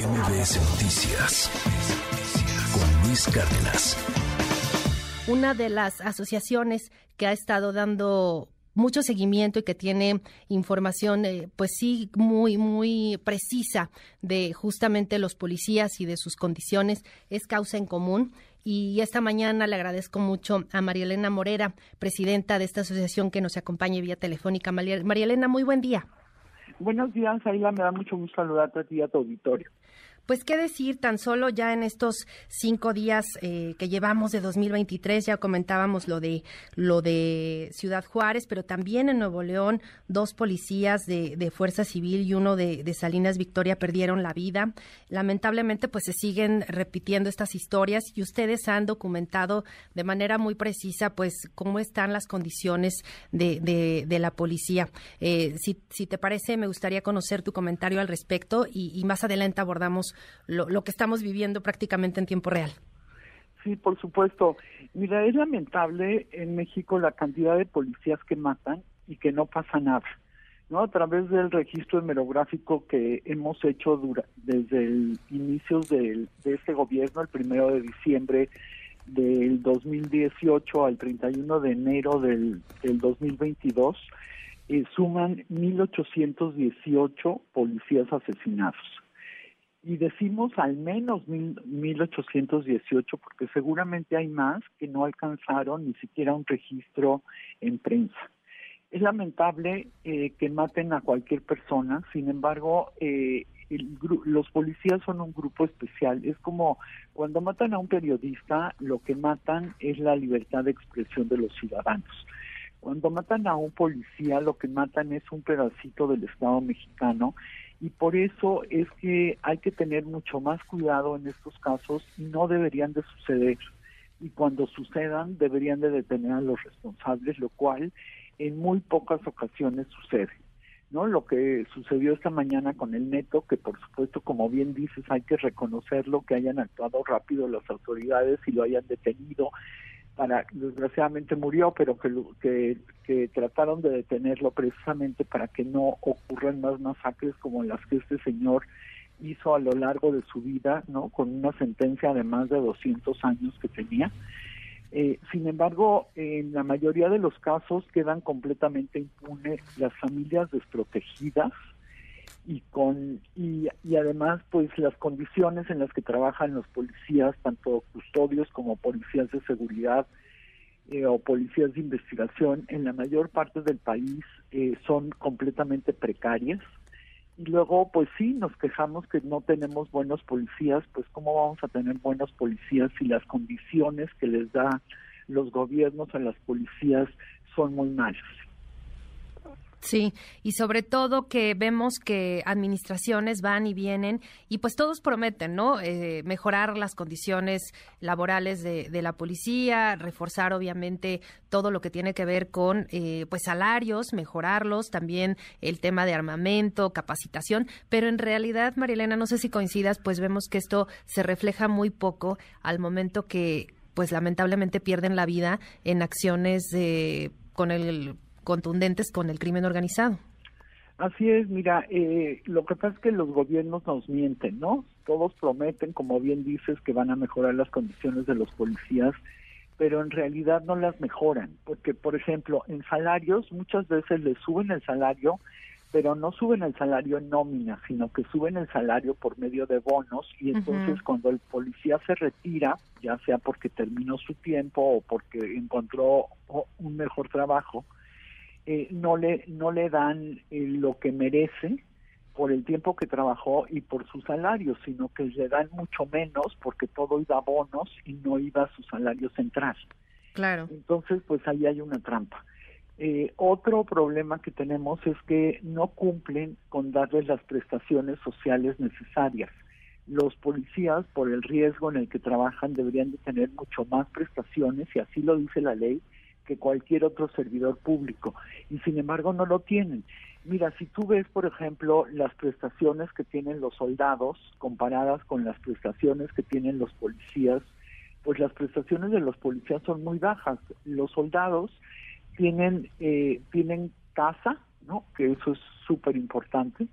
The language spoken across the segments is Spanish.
MBS Noticias con Luis Cárdenas. Una de las asociaciones que ha estado dando mucho seguimiento y que tiene información, eh, pues sí, muy, muy precisa de justamente los policías y de sus condiciones, es Causa en Común. Y esta mañana le agradezco mucho a María Elena Morera, presidenta de esta asociación, que nos acompañe vía telefónica. María, Elena, muy buen día. Buenos días, Aila. Me da mucho gusto saludarte a ti y a tu auditorio. Pues qué decir, tan solo ya en estos cinco días eh, que llevamos de 2023, ya comentábamos lo de lo de Ciudad Juárez, pero también en Nuevo León dos policías de, de Fuerza Civil y uno de, Salinas Victoria perdieron la vida. Lamentablemente, pues se siguen repitiendo estas historias y ustedes han documentado de manera muy precisa, pues cómo están las condiciones de, de la policía. Eh, si, si te parece, me gustaría conocer tu comentario al respecto y, y más adelante abordamos lo, que estamos viviendo prácticamente en tiempo real. Sí, por supuesto. Mira, es lamentable en México la cantidad de policías que matan y que no pasa nada. ¿no? A través del registro hemerográfico que hemos hecho desde el inicio de este gobierno, el primero de diciembre del 2018 al 31 de enero del, del 2022, eh, suman 1.818 policías asesinados y decimos al menos mil, 1818 porque seguramente hay más que no alcanzaron ni siquiera un registro en prensa. Es lamentable eh, que maten a cualquier persona, sin embargo, eh, los policías son un grupo especial. Es como cuando matan a un periodista, lo que matan es la libertad de expresión de los ciudadanos. Cuando matan a un policía, lo que matan es un pedacito del Estado mexicano y por eso es que hay que tener mucho más cuidado en estos casos y no deberían de suceder. Y cuando sucedan deberían de detener a los responsables, lo cual en muy pocas ocasiones sucede. ¿no? Lo que sucedió esta mañana con el neto, que por supuesto, como bien dices, hay que reconocerlo, que hayan actuado rápido las autoridades y lo hayan detenido, para desgraciadamente murió, pero que, que, trataron de detenerlo precisamente para que no ocurran más masacres como las que este señor hizo a lo largo de su vida, ¿no? Con una sentencia de más de 200 años que tenía. Eh, sin embargo, en la mayoría de los casos quedan completamente impunes las familias desprotegidas y con y, y además pues las condiciones en las que trabajan los policías tanto custodios como policías de seguridad eh, o policías de investigación en la mayor parte del país eh, son completamente precarias. Y luego pues sí nos quejamos que no tenemos buenos policías pues cómo vamos a tener buenos policías si las condiciones que les da los gobiernos a las policías son muy malas Sí, y sobre todo que vemos que administraciones van y vienen y pues todos prometen, ¿no? Eh, mejorar las condiciones laborales de, la policía, reforzar obviamente todo lo que tiene que ver con eh, pues salarios, mejorarlos, también el tema de armamento, capacitación, pero en realidad, Marilena, no sé si coincidas, pues vemos que esto se refleja muy poco al momento que pues lamentablemente pierden la vida en acciones de, con el contundentes con el crimen organizado. Así es, mira, eh, lo que pasa es que los gobiernos nos mienten, ¿no? Todos prometen, como bien dices, que van a mejorar las condiciones de los policías, pero en realidad no las mejoran, porque, por ejemplo, en salarios muchas veces les suben el salario, pero no suben el salario en nómina, sino que suben el salario por medio de bonos y entonces cuando el policía se retira, ya sea porque terminó su tiempo o porque encontró un mejor trabajo, eh, no le no le dan eh, lo que merece por el tiempo que trabajó y por su salario, sino que le dan mucho menos porque todo iba a bonos y no iba a su salario central. Claro. Entonces, pues ahí hay una trampa. Eh, otro problema que tenemos es que no cumplen con darles las prestaciones sociales necesarias. Los policías, por el riesgo en el que trabajan, deberían de tener mucho más prestaciones, y así lo dice la ley, que cualquier otro servidor público y sin embargo no lo tienen. Mira, si tú ves, por ejemplo, las prestaciones que tienen los soldados comparadas con las prestaciones que tienen los policías, pues las prestaciones de los policías son muy bajas. Los soldados tienen eh, tienen casa, ¿no? Que eso es súper importante.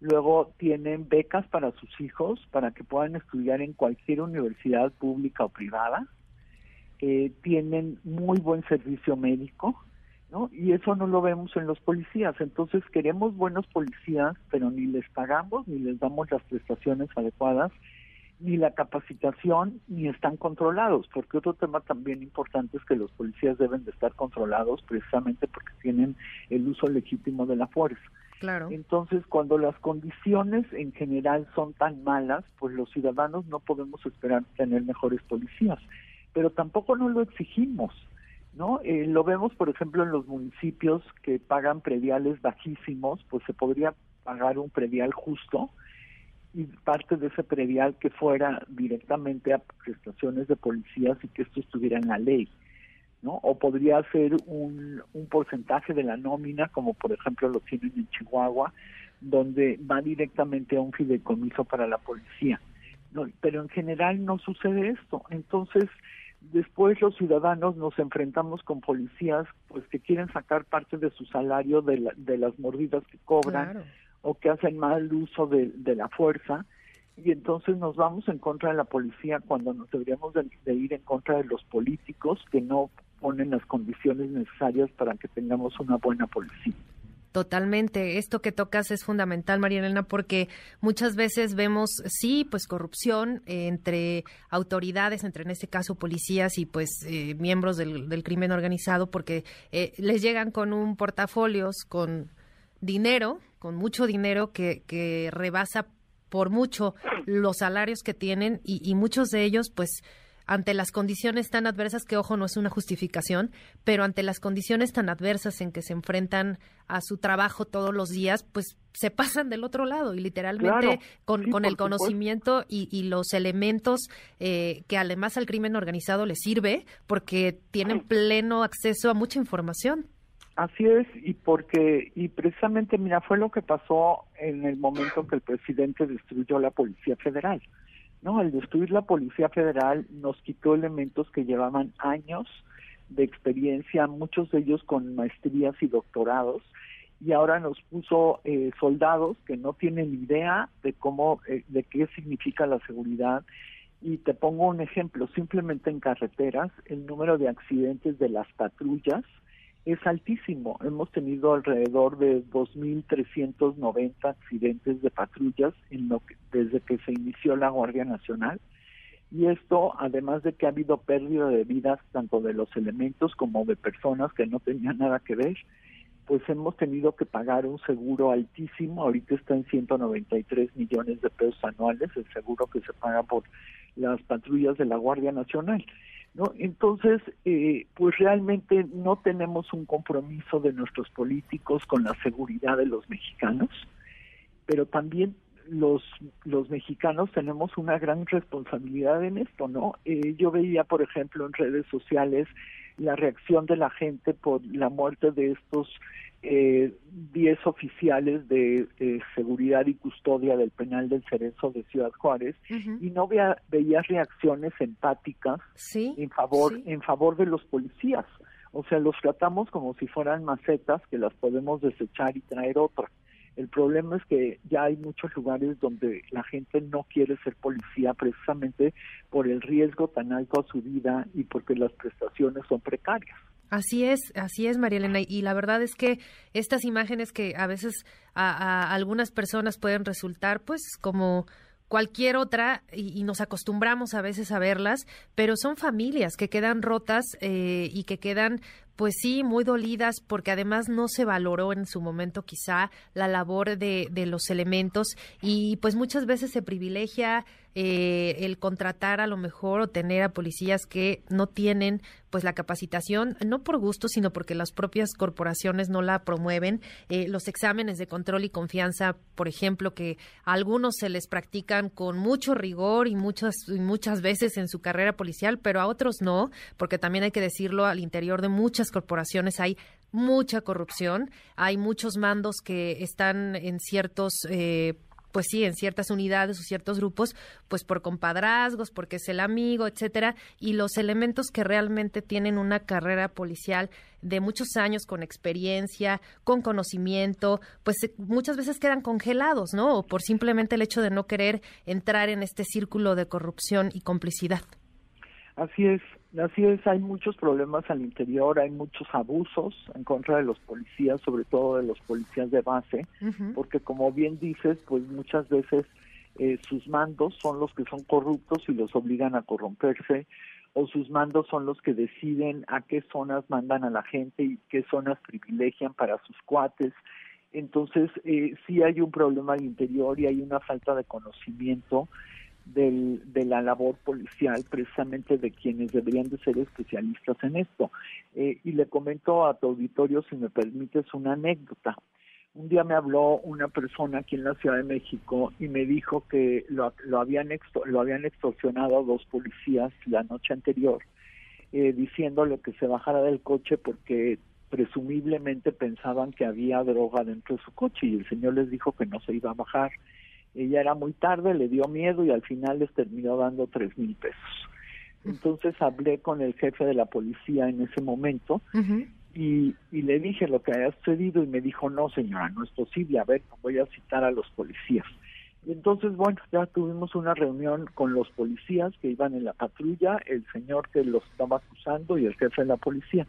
Luego tienen becas para sus hijos para que puedan estudiar en cualquier universidad pública o privada. Eh, tienen muy buen servicio médico, ¿no? Y eso no lo vemos en los policías. Entonces queremos buenos policías, pero ni les pagamos ni les damos las prestaciones adecuadas ni la capacitación ni están controlados, porque otro tema también importante es que los policías deben de estar controlados precisamente porque tienen el uso legítimo de la fuerza. Claro. Entonces, cuando las condiciones en general son tan malas, pues los ciudadanos no podemos esperar tener mejores policías, pero tampoco no lo exigimos. ¿No? Eh, lo vemos, por ejemplo, en los municipios que pagan prediales bajísimos, pues se podría pagar un predial justo, y parte de ese predial que fuera directamente a prestaciones de policías y que esto estuviera en la ley, ¿no? O podría ser un, un porcentaje de la nómina, como por ejemplo lo tienen en Chihuahua, donde va directamente a un fideicomiso para la policía. No, pero en general no sucede esto. Entonces, después los ciudadanos nos enfrentamos con policías pues que quieren sacar parte de su salario de, de las mordidas que cobran o que hacen mal uso de, la fuerza y entonces nos vamos en contra de la policía cuando nos deberíamos de, ir en contra de los políticos que no ponen las condiciones necesarias para que tengamos una buena policía. Totalmente. Esto que tocas es fundamental, María Elena, porque muchas veces vemos, sí, pues corrupción entre autoridades, entre en este caso policías y pues eh, miembros del, crimen organizado, porque eh, les llegan con un portafolios, con dinero, con mucho dinero que, que rebasa por mucho los salarios que tienen y, muchos de ellos, pues, ante las condiciones tan adversas, que ojo, no es una justificación, pero ante las condiciones tan adversas en que se enfrentan a su trabajo todos los días, pues se pasan del otro lado y literalmente con, con el conocimiento y, y, los elementos eh, que además al crimen organizado les sirve porque tienen pleno acceso a mucha información. Así es, y porque, y precisamente, mira, fue lo que pasó en el momento que el presidente destruyó la Policía Federal. No, al destruir la Policía Federal nos quitó elementos que llevaban años de experiencia, muchos de ellos con maestrías y doctorados, y ahora nos puso eh, soldados que no tienen idea de cómo, eh, de qué significa la seguridad. Y te pongo un ejemplo, simplemente en carreteras, el número de accidentes de las patrullas es altísimo. Hemos tenido alrededor de 2.390 accidentes de patrullas en lo que, desde que se inició la Guardia Nacional. Y esto, además de que ha habido pérdida de vidas tanto de los elementos como de personas que no tenían nada que ver, pues hemos tenido que pagar un seguro altísimo. Ahorita está en 193 millones de pesos anuales el seguro que se paga por las patrullas de la Guardia Nacional. ¿No? Entonces, eh, pues realmente no tenemos un compromiso de nuestros políticos con la seguridad de los mexicanos, pero también los los mexicanos tenemos una gran responsabilidad en esto, ¿no? Eh, yo veía, por ejemplo, en redes sociales la reacción de la gente por la muerte de estos eh, 10 oficiales de seguridad y custodia del penal del Cerezo de Ciudad Juárez y no veía, veía reacciones empáticas en favor en favor de los policías. O sea, los tratamos como si fueran macetas que las podemos desechar y traer otra. El problema es que ya hay muchos lugares donde la gente no quiere ser policía precisamente por el riesgo tan alto a su vida y porque las prestaciones son precarias. Así es, así es, María Elena. Y la verdad es que estas imágenes que a veces a, algunas personas pueden resultar, pues, como cualquier otra y, nos acostumbramos a veces a verlas, pero son familias que quedan rotas eh, y que quedan pues sí, muy dolidas porque además no se valoró en su momento quizá la labor de, de los elementos y pues muchas veces se privilegia eh, el contratar a lo mejor o tener a policías que no tienen pues la capacitación, no por gusto, sino porque las propias corporaciones no la promueven. Eh, los exámenes de control y confianza, por ejemplo, que a algunos se les practican con mucho rigor y muchas, y muchas veces en su carrera policial, pero a otros no, porque también hay que decirlo, al interior de muchas corporaciones hay mucha corrupción, hay muchos mandos que están en ciertos... Eh, pues sí, en ciertas unidades o ciertos grupos, pues por compadrazgos, porque es el amigo, etcétera, y los elementos que realmente tienen una carrera policial de muchos años con experiencia, con conocimiento, pues eh, muchas veces quedan congelados, ¿no? O por simplemente el hecho de no querer entrar en este círculo de corrupción y complicidad. Así es, así es, hay muchos problemas al interior, hay muchos abusos en contra de los policías, sobre todo de los policías de base, porque como bien dices, pues muchas veces eh, sus mandos son los que son corruptos y los obligan a corromperse, o sus mandos son los que deciden a qué zonas mandan a la gente y qué zonas privilegian para sus cuates. Entonces, eh, sí hay un problema al interior y hay una falta de conocimiento del, de la labor policial, precisamente de quienes deberían de ser especialistas en esto. Eh, y le comento a tu auditorio, si me permites, una anécdota. Un día me habló una persona aquí en la Ciudad de México y me dijo que lo, lo habían, lo habían extorsionado a dos policías la noche anterior, eh, diciéndole que se bajara del coche porque presumiblemente pensaban que había droga dentro de su coche y el señor les dijo que no se iba a bajar ella era muy tarde, le dio miedo y al final les terminó dando tres mil pesos. Entonces hablé con el jefe de la policía en ese momento y, y, le dije lo que había sucedido y me dijo, no señora, no es posible, a ver, voy a citar a los policías. Y entonces, bueno, ya tuvimos una reunión con los policías que iban en la patrulla, el señor que los estaba acusando y el jefe de la policía.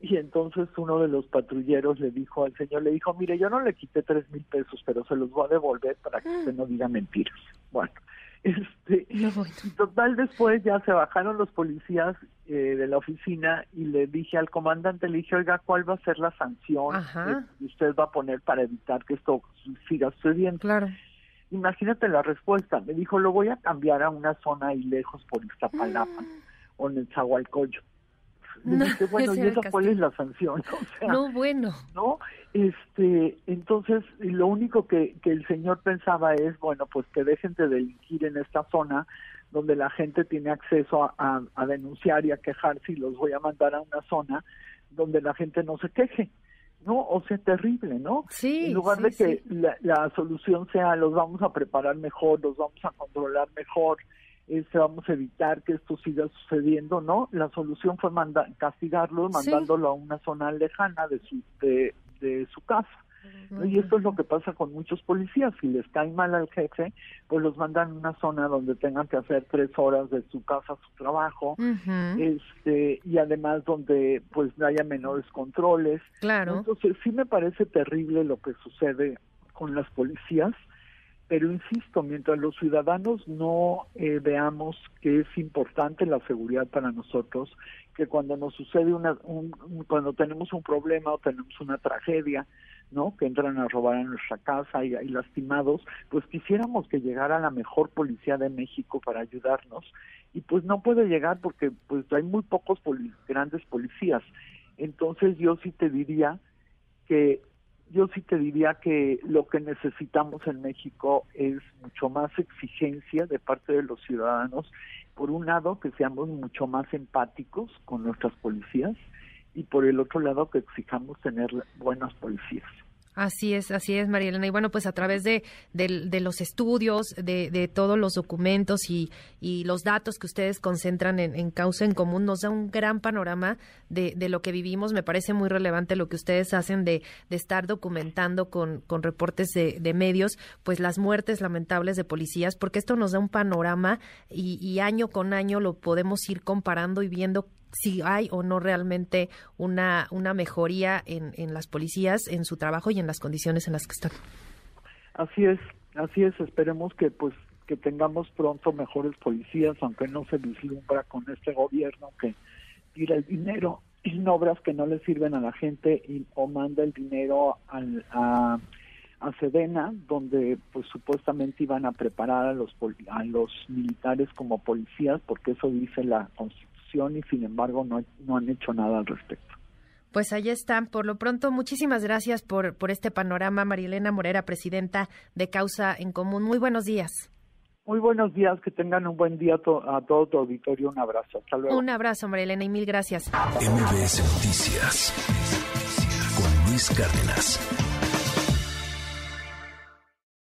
Y entonces uno de los patrulleros le dijo al señor, le dijo, mire, yo no le quité tres mil pesos, pero se los voy a devolver para que usted no diga mentiras. Bueno, este, total después ya se bajaron los policías eh, de la oficina y le dije al comandante, le dije, oiga, ¿cuál va a ser la sanción que usted va a poner para evitar que esto siga sucediendo? Claro. Imagínate la respuesta, me dijo, lo voy a cambiar a una zona ahí lejos por Iztapalapa o en el Zahualcoyo no, bueno, ¿y esa cuál es la sanción? no, bueno. ¿No? Este, entonces, lo único que, que el señor pensaba es, bueno, pues que dejen de delinquir en esta zona donde la gente tiene acceso a, a, denunciar y a quejarse y los voy a mandar a una zona donde la gente no se queje. ¿no? O sea, terrible, ¿no? Sí. En lugar de que la, la, solución sea los vamos a preparar mejor, los vamos a controlar mejor, este, vamos a evitar que esto siga sucediendo, ¿no? La solución fue mandar, castigarlo mandándolo a una zona lejana de su, de, de su casa. Y esto es lo que pasa con muchos policías. Si les cae mal al jefe, pues los mandan a una zona donde tengan que hacer tres horas de su casa a su trabajo, este y además donde pues haya menores controles. Claro. Entonces sí me parece terrible lo que sucede con las policías pero insisto, mientras los ciudadanos no eh, veamos que es importante la seguridad para nosotros, que cuando nos sucede una, un, cuando tenemos un problema o tenemos una tragedia, ¿no? Que entran a robar a nuestra casa y hay lastimados, pues quisiéramos que llegara la mejor policía de México para ayudarnos y pues no puede llegar porque pues hay muy pocos grandes policías. Entonces yo sí te diría que yo sí te diría que lo que necesitamos en México es mucho más exigencia de parte de los ciudadanos. Por un lado, que seamos mucho más empáticos con nuestras policías y por el otro lado, que exijamos tener buenas policías. Así es, así es, María Elena. Y bueno, pues a través de, de, los estudios, de, de, todos los documentos y, y, los datos que ustedes concentran en, en, Causa en Común, nos da un gran panorama de, lo que vivimos. Me parece muy relevante lo que ustedes hacen de, de estar documentando con, con reportes de, medios, pues las muertes lamentables de policías, porque esto nos da un panorama y, y año con año lo podemos ir comparando y viendo si hay o no realmente una, una mejoría en, en las policías, en su trabajo y en las condiciones en las que están. Así es, así es. Esperemos que pues que tengamos pronto mejores policías, aunque no se vislumbra con este gobierno que tira el dinero en obras que no le sirven a la gente y, o manda el dinero al, a, a Sedena, donde pues supuestamente iban a preparar a los a los militares como policías, porque eso dice la Constitución y sin embargo no, no han hecho nada al respecto. Pues ahí están. Por lo pronto, muchísimas gracias por, por este panorama, Marilena Morera, presidenta de Causa en Común. Muy buenos días. Muy buenos días, que tengan un buen día a, todo tu auditorio. Un abrazo. Hasta luego. Un abrazo, Marilena, y mil gracias. MBS Noticias con Luis Cárdenas.